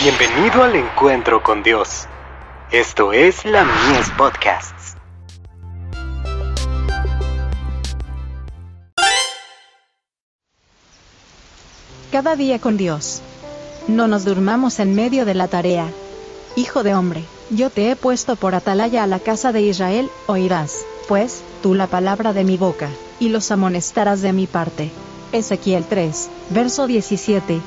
Bienvenido al encuentro con Dios. Esto es la Mies Podcasts. Cada día con Dios. No nos durmamos en medio de la tarea. Hijo de hombre, yo te he puesto por atalaya a la casa de Israel, oirás, pues, tú la palabra de mi boca, y los amonestarás de mi parte. Ezequiel 3, verso 17.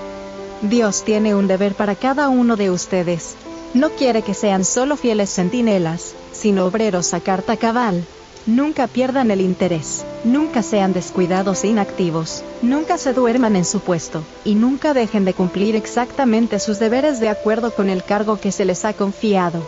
Dios tiene un deber para cada uno de ustedes. No quiere que sean solo fieles centinelas, sino obreros a carta cabal. Nunca pierdan el interés, nunca sean descuidados e inactivos, nunca se duerman en su puesto, y nunca dejen de cumplir exactamente sus deberes de acuerdo con el cargo que se les ha confiado.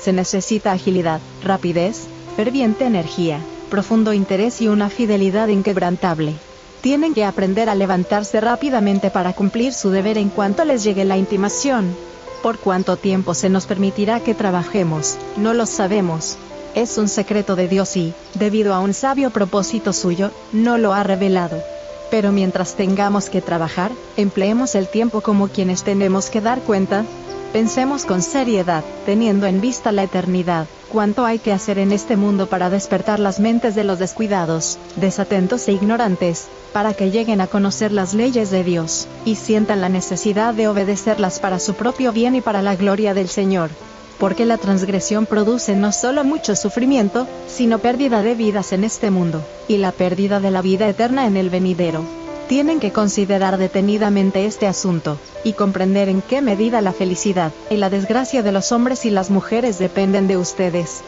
Se necesita agilidad, rapidez, ferviente energía, profundo interés y una fidelidad inquebrantable. Tienen que aprender a levantarse rápidamente para cumplir su deber en cuanto les llegue la intimación. ¿Por cuánto tiempo se nos permitirá que trabajemos? No lo sabemos. Es un secreto de Dios y, debido a un sabio propósito suyo, no lo ha revelado. Pero mientras tengamos que trabajar, empleemos el tiempo como quienes tenemos que dar cuenta, Pensemos con seriedad, teniendo en vista la eternidad, cuánto hay que hacer en este mundo para despertar las mentes de los descuidados, desatentos e ignorantes, para que lleguen a conocer las leyes de Dios, y sientan la necesidad de obedecerlas para su propio bien y para la gloria del Señor. Porque la transgresión produce no solo mucho sufrimiento, sino pérdida de vidas en este mundo, y la pérdida de la vida eterna en el venidero tienen que considerar detenidamente este asunto, y comprender en qué medida la felicidad y la desgracia de los hombres y las mujeres dependen de ustedes.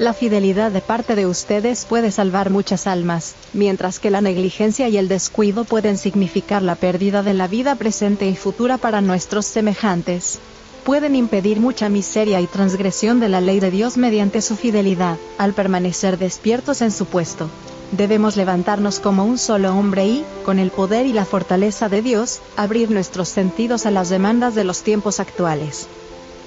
La fidelidad de parte de ustedes puede salvar muchas almas, mientras que la negligencia y el descuido pueden significar la pérdida de la vida presente y futura para nuestros semejantes. Pueden impedir mucha miseria y transgresión de la ley de Dios mediante su fidelidad, al permanecer despiertos en su puesto debemos levantarnos como un solo hombre y, con el poder y la fortaleza de Dios, abrir nuestros sentidos a las demandas de los tiempos actuales.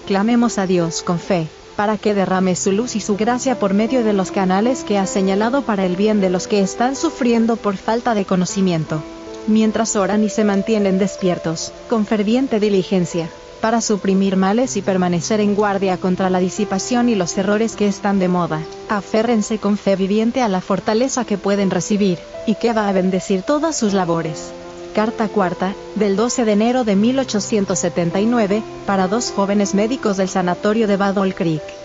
Clamemos a Dios con fe, para que derrame su luz y su gracia por medio de los canales que ha señalado para el bien de los que están sufriendo por falta de conocimiento. Mientras oran y se mantienen despiertos, con ferviente diligencia, para suprimir males y permanecer en guardia contra la disipación y los errores que están de moda. Aférrense con fe viviente a la fortaleza que pueden recibir, y que va a bendecir todas sus labores. Carta cuarta, del 12 de enero de 1879, para dos jóvenes médicos del sanatorio de Battle Creek.